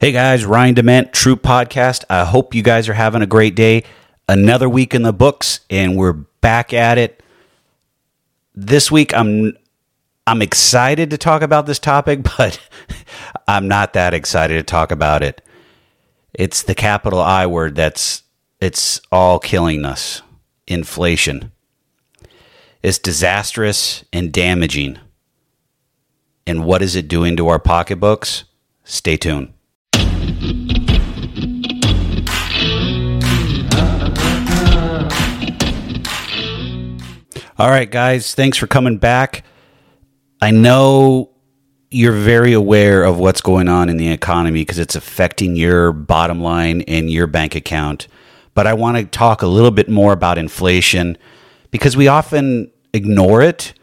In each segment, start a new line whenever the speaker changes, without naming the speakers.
Hey guys, Ryan Dement, True Podcast. I hope you guys are having a great day. Another week in the books, and we're back at it. This week, I'm I'm excited to talk about this topic, but I'm not that excited to talk about it. It's the capital I word that's it's all killing us. Inflation. It's disastrous and damaging. And what is it doing to our pocketbooks? Stay tuned. All right, guys, thanks for coming back. I know you're very aware of what's going on in the economy because it's affecting your bottom line and your bank account. But I want to talk a little bit more about inflation because we often ignore it.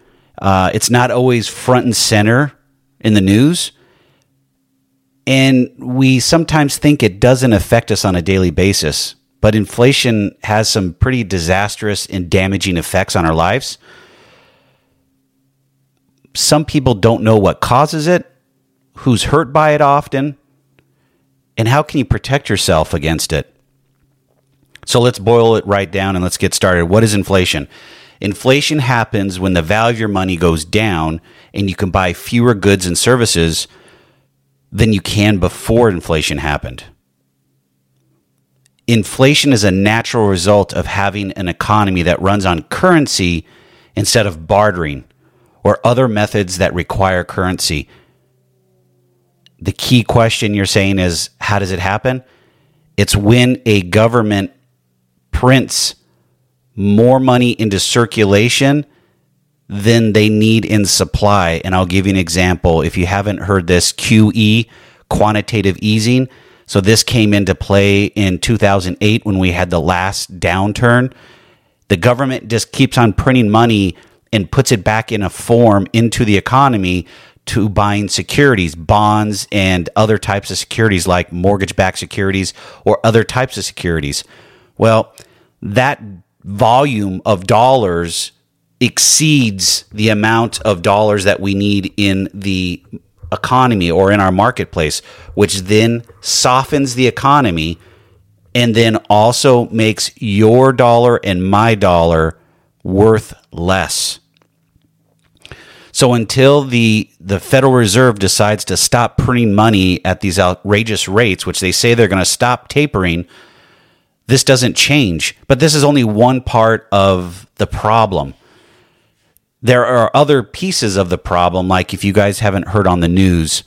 Uh, it's not always front and center in the news. And we sometimes think it doesn't affect us on a daily basis but inflation has some pretty disastrous and damaging effects on our lives. Some people don't know what causes it, who's hurt by it often, and how can you protect yourself against it. So let's boil it right down and let's get started. What is inflation? Inflation happens when the value of your money goes down and you can buy fewer goods and services than you can before inflation happened. Inflation is a natural result of having an economy that runs on currency instead of bartering or other methods that require currency. The key question you're saying is how does it happen? It's when a government prints more money into circulation than they need in supply. And I'll give you an example. If you haven't heard this, QE, quantitative easing, so this came into play in 2008 when we had the last downturn. The government just keeps on printing money and puts it back in a form into the economy to buying securities, bonds, and other types of securities like mortgage backed securities or other types of securities. Well, that volume of dollars exceeds the amount of dollars that we need in the economy or in our marketplace, which then softens the economy and then also makes your dollar and my dollar worth less. So until the the Federal Reserve decides to stop printing money at these outrageous rates, which they say they're going to stop tapering, this doesn't change. But this is only one part of the problem there are other pieces of the problem, like if you guys haven't heard on the news,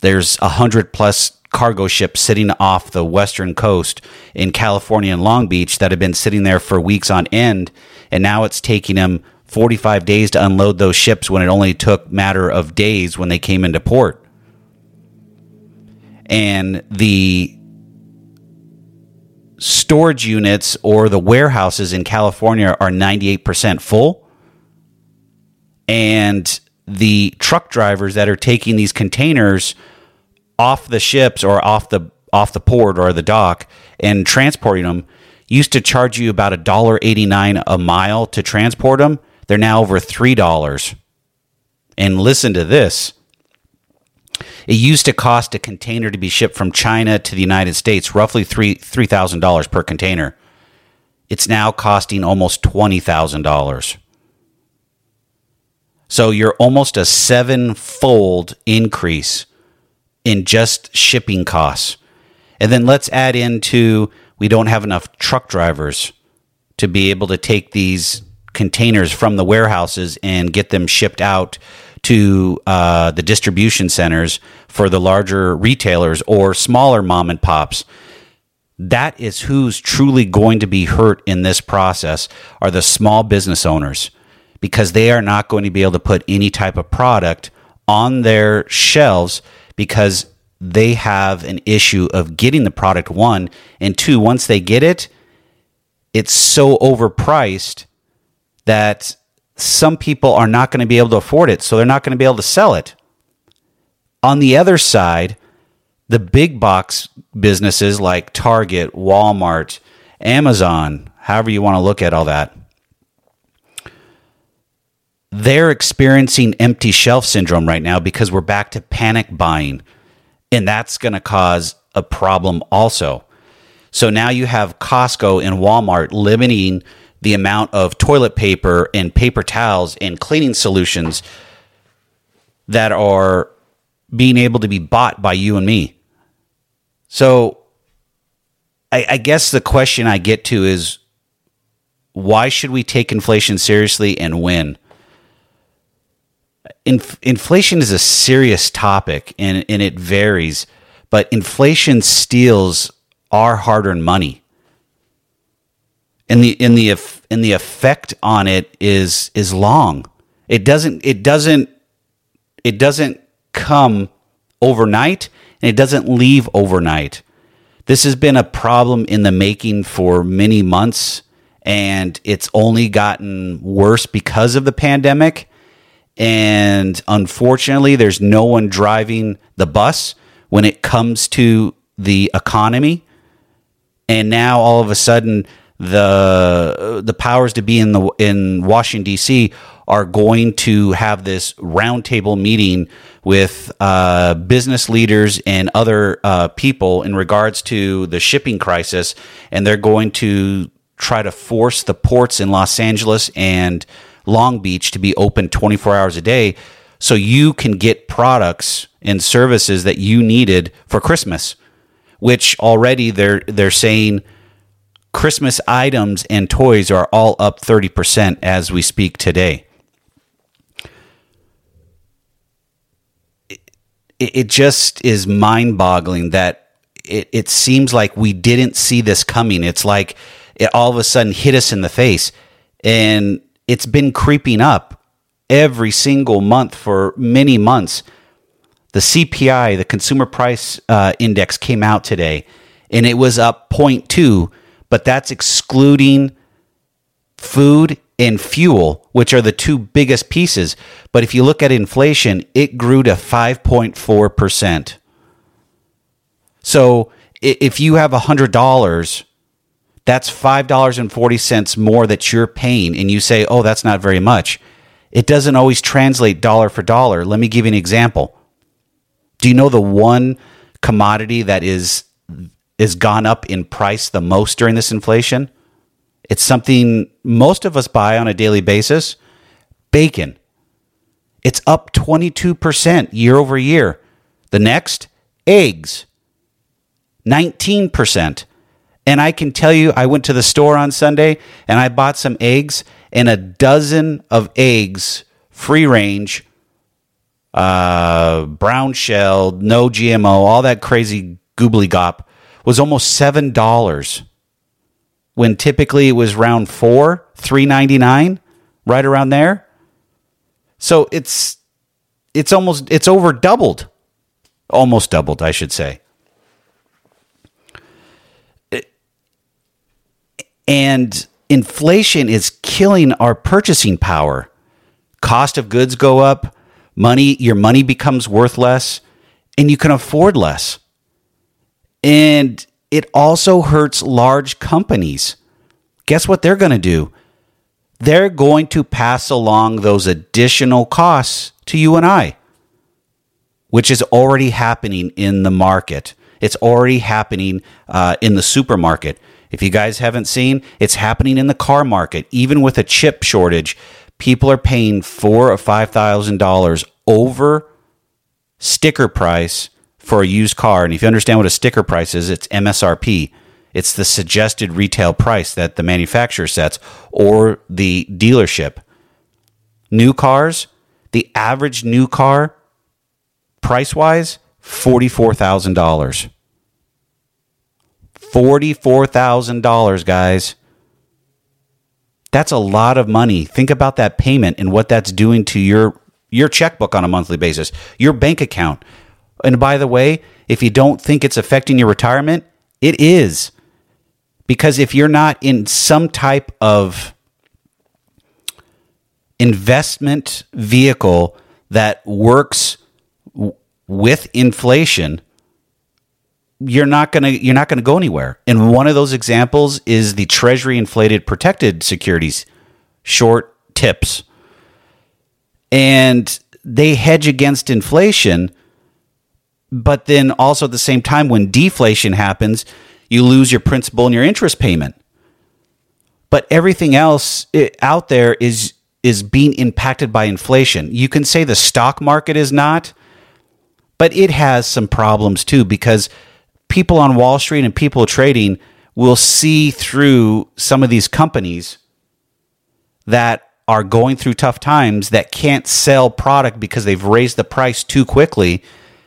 there's a hundred plus cargo ships sitting off the western coast in California and Long Beach that have been sitting there for weeks on end, and now it's taking them 45 days to unload those ships when it only took matter of days when they came into port. And the storage units or the warehouses in California are 98% full and the truck drivers that are taking these containers off the ships or off the off the port or the dock and transporting them used to charge you about a dollar 89 a mile to transport them they're now over three dollars. And listen to this. It used to cost a container to be shipped from china to the united states roughly three three thousand dollars per container. It's now costing almost twenty thousand dollars so you're almost a sevenfold increase in just shipping costs. And then let's add into we don't have enough truck drivers to be able to take these containers from the warehouses and get them shipped out to uh, the distribution centers for the larger retailers or smaller mom and pops. That is who's truly going to be hurt in this process are the small business owners because they are not going to be able to put any type of product on their shelves because they have an issue of getting the product one. And two once they get it it's so overpriced that some people are not going to be able to afford it so they're not going to be able to sell it. On the other side the big box businesses like Target, Walmart, Amazon, however you want to look at all that they're experiencing empty shelf syndrome right now because we're back to panic buying. And that's going to cause a problem also. So now you have Costco and Walmart limiting the amount of toilet paper and paper towels and cleaning solutions that are being able to be bought by you and me. So I, I guess the question I get to is why should we take inflation seriously and when? Inf- inflation is a serious topic and, and it varies, but inflation steals our hard-earned money. And the in the in the effect on it is is long. It doesn't it doesn't it doesn't come overnight and it doesn't leave overnight. This has been a problem in the making for many months and it's only gotten worse because of the pandemic. And unfortunately, there's no one driving the bus when it comes to the economy and now all of a sudden the the powers to be in the in Washington D.C. are going to have this roundtable meeting with uh, business leaders and other uh, people in regards to the shipping crisis, and they're going to try to force the ports in Los Angeles and Long Beach to be open 24 hours a day so you can get products and services that you needed for Christmas which already they're they're saying Christmas items and toys are all up 30% as we speak today. It, it just is mind boggling that it, it seems like we didn't see this coming. It's like it all of a sudden hit us in the face. And it's been creeping up every single month for many months. The CPI, the Consumer Price uh, Index, came out today, and it was up 0.2, but that's excluding food and fuel, which are the two biggest pieces. But if you look at inflation, it grew to 5.4%. So if you have $100, that's $5.40 more that you're paying, and you say, oh, that's not very much. It doesn't always translate dollar for dollar. Let me give you an example. Do you know the one commodity that is is gone up in price the most during this inflation? It's something most of us buy on a daily basis. Bacon. It's up 22% year over year. The next, eggs. 19%. And I can tell you, I went to the store on Sunday and I bought some eggs, and a dozen of eggs, free range, uh, brown shell, no GMO, all that crazy goobly was almost seven dollars. When typically it was round four, three ninety nine, right around there. So it's it's almost it's over doubled, almost doubled, I should say. And inflation is killing our purchasing power. Cost of goods go up, money your money becomes worth less and you can afford less. And it also hurts large companies. Guess what they're going to do? They're going to pass along those additional costs to you and I which is already happening in the market. It's already happening uh, in the supermarket if you guys haven't seen it's happening in the car market even with a chip shortage people are paying four or five thousand dollars over sticker price for a used car. And if you understand what a sticker price is, it's MSRP. It's the suggested retail price that the manufacturer sets or the dealership. New cars, the average new car price wise, $44,000. $44,000, guys. That's a lot of money. Think about that payment and what that's doing to your your checkbook on a monthly basis, your bank account. And by the way, if you don't think it's affecting your retirement, it is. Because if you're not in some type of investment vehicle that works w- with inflation, you're not going to you're not going to go anywhere. And one of those examples is the treasury inflated protected securities short tips. And they hedge against inflation, but then also at the same time, when deflation happens, you lose your principal and your interest payment. But everything else eh, out there is is being impacted by inflation. You can say the stock market is not, but it has some problems too because people on Wall Street and people trading will see through some of these companies that are going through tough times that can't sell product because they've raised the price too quickly.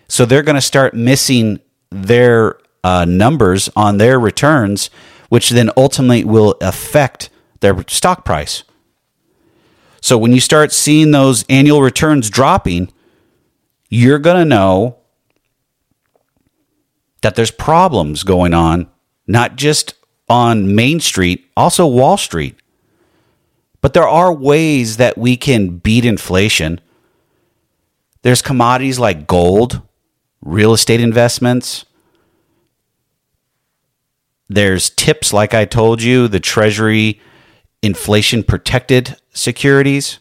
So they're going to start missing their uh, numbers on their returns, which then ultimately will affect their stock price. So when you start seeing those annual returns dropping, you're going to know that there's problems going on, not just on Main Street, also Wall Street. But there are ways that we can beat inflation. There's commodities like gold, real estate investments. There's tips, like I told you, the Treasury inflation protected securities.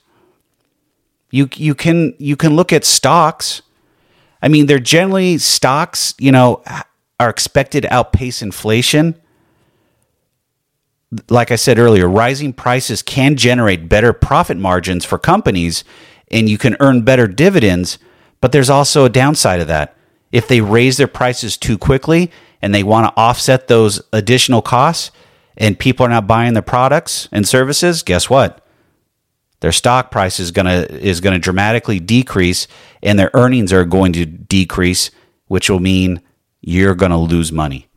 You, you can you can look at stocks. I mean, they're generally stocks, you know, are expected to outpace inflation like I said earlier, rising prices can generate better profit margins for companies and you can earn better dividends, but there's also a downside of that. If they raise their prices too quickly and they want to offset those additional costs and people are not buying their products and services, guess what? Their stock price is going to is going to dramatically decrease and their earnings are going to decrease, which will mean you're going to lose money.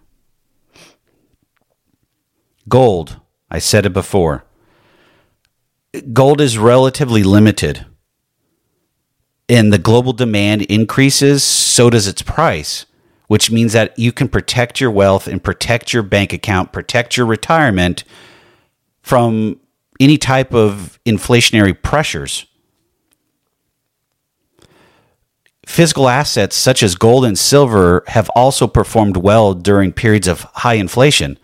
Gold, I said it before. Gold is relatively limited. And the global demand increases, so does its price, which means that you can protect your wealth and protect your bank account, protect your retirement from any type of inflationary pressures. Physical assets such as gold and silver have also performed well during periods of high inflation.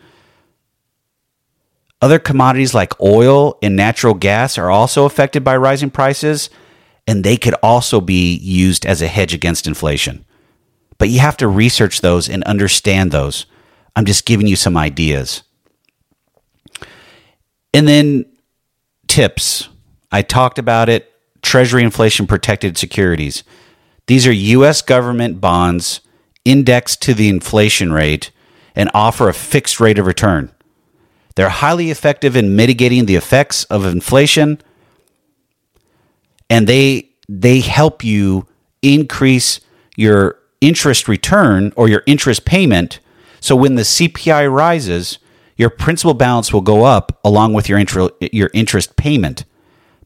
Other commodities like oil and natural gas are also affected by rising prices, and they could also be used as a hedge against inflation. But you have to research those and understand those. I'm just giving you some ideas. And then tips. I talked about it Treasury inflation protected securities. These are U.S. government bonds indexed to the inflation rate and offer a fixed rate of return. They're highly effective in mitigating the effects of inflation and they they help you increase your interest return or your interest payment. So when the CPI rises, your principal balance will go up along with your intro, your interest payment.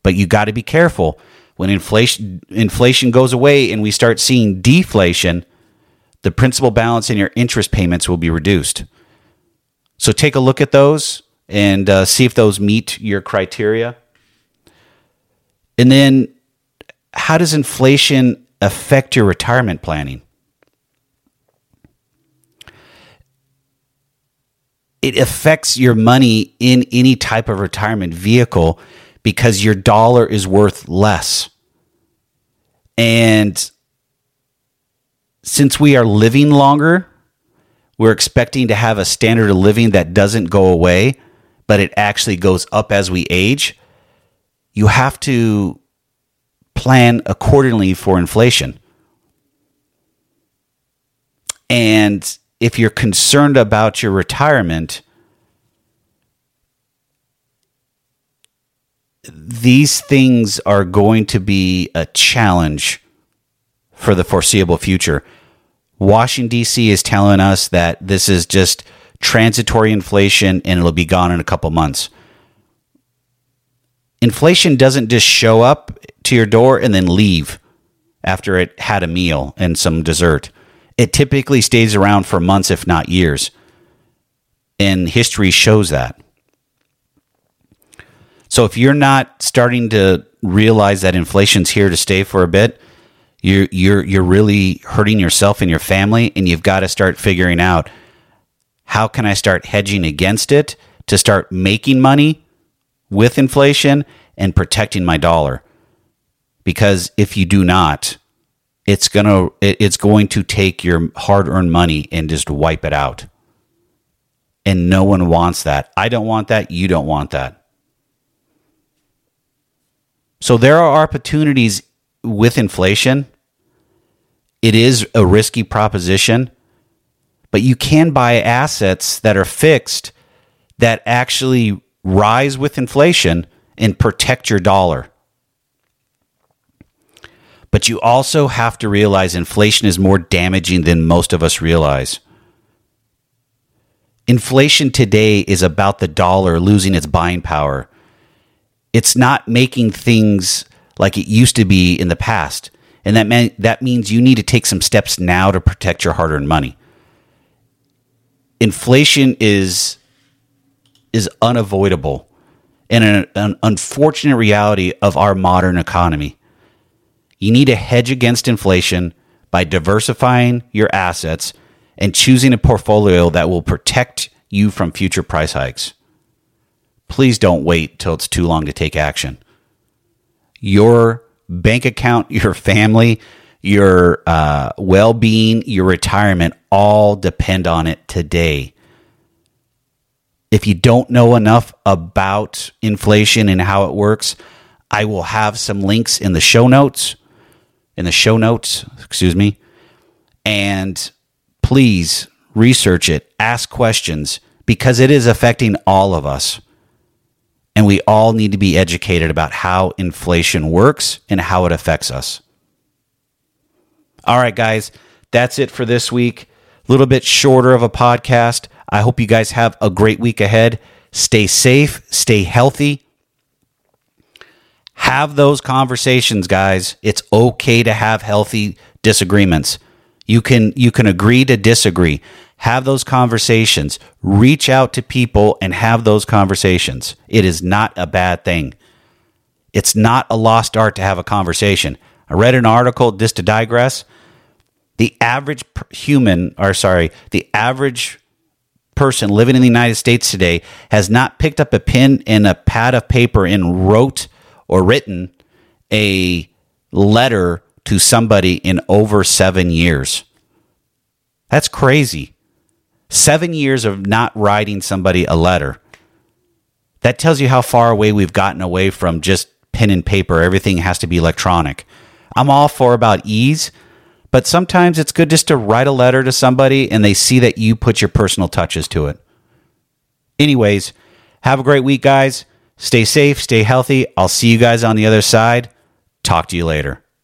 But you got to be careful when inflation inflation goes away and we start seeing deflation, the principal balance and your interest payments will be reduced. So take a look at those and uh, see if those meet your criteria. And then, how does inflation affect your retirement planning? It affects your money in any type of retirement vehicle because your dollar is worth less. And since we are living longer, we're expecting to have a standard of living that doesn't go away, but it actually goes up as we age. You have to plan accordingly for inflation. And if you're concerned about your retirement, these things are going to be a challenge for the foreseeable future. Washington, D.C. is telling us that this is just transitory inflation and it'll be gone in a couple months. Inflation doesn't just show up to your door and then leave after it had a meal and some dessert. It typically stays around for months, if not years. And history shows that. So if you're not starting to realize that inflation's here to stay for a bit, you're you're you're really hurting yourself and your family, and you've got to start figuring out how can I start hedging against it to start making money with inflation and protecting my dollar. Because if you do not, it's gonna it's going to take your hard-earned money and just wipe it out. And no one wants that. I don't want that. You don't want that so there are opportunities with inflation it is a risky proposition but you can buy assets that are fixed that actually rise with inflation and protect your dollar but you also have to realize inflation is more damaging than most of us realize. Inflation today is about the dollar losing its buying power. It's not making things like it used to be in the past. And that, man, that means you need to take some steps now to protect your hard earned money. Inflation is, is unavoidable and an, an unfortunate reality of our modern economy. You need to hedge against inflation by diversifying your assets and choosing a portfolio that will protect you from future price hikes. Please don't wait till it's too long to take action. Your bank account, your family, your uh, well being, your retirement all depend on it today. If you don't know enough about inflation and how it works, I will have some links in the show notes in the show notes, excuse me. And please research it, ask questions, because it is affecting all of us. And we all need to be educated about how inflation works and how it affects us. All right, guys, that's it for this week. A little bit shorter of a podcast. I hope you guys have a great week ahead. Stay safe, stay healthy, have those conversations, guys. It's okay to have healthy disagreements. You can you can agree to disagree. Have those conversations. Reach out to people and have those conversations. It is not a bad thing. It's not a lost art to have a conversation. I read an article just to digress. The average human, or sorry, the average person living in the United States today has not picked up a pen and a pad of paper and wrote or written a letter to somebody in over seven years. That's crazy. Seven years of not writing somebody a letter. That tells you how far away we've gotten away from just pen and paper. Everything has to be electronic. I'm all for about ease, but sometimes it's good just to write a letter to somebody and they see that you put your personal touches to it. Anyways, have a great week, guys. Stay safe, stay healthy. I'll see you guys on the other side. Talk to you later.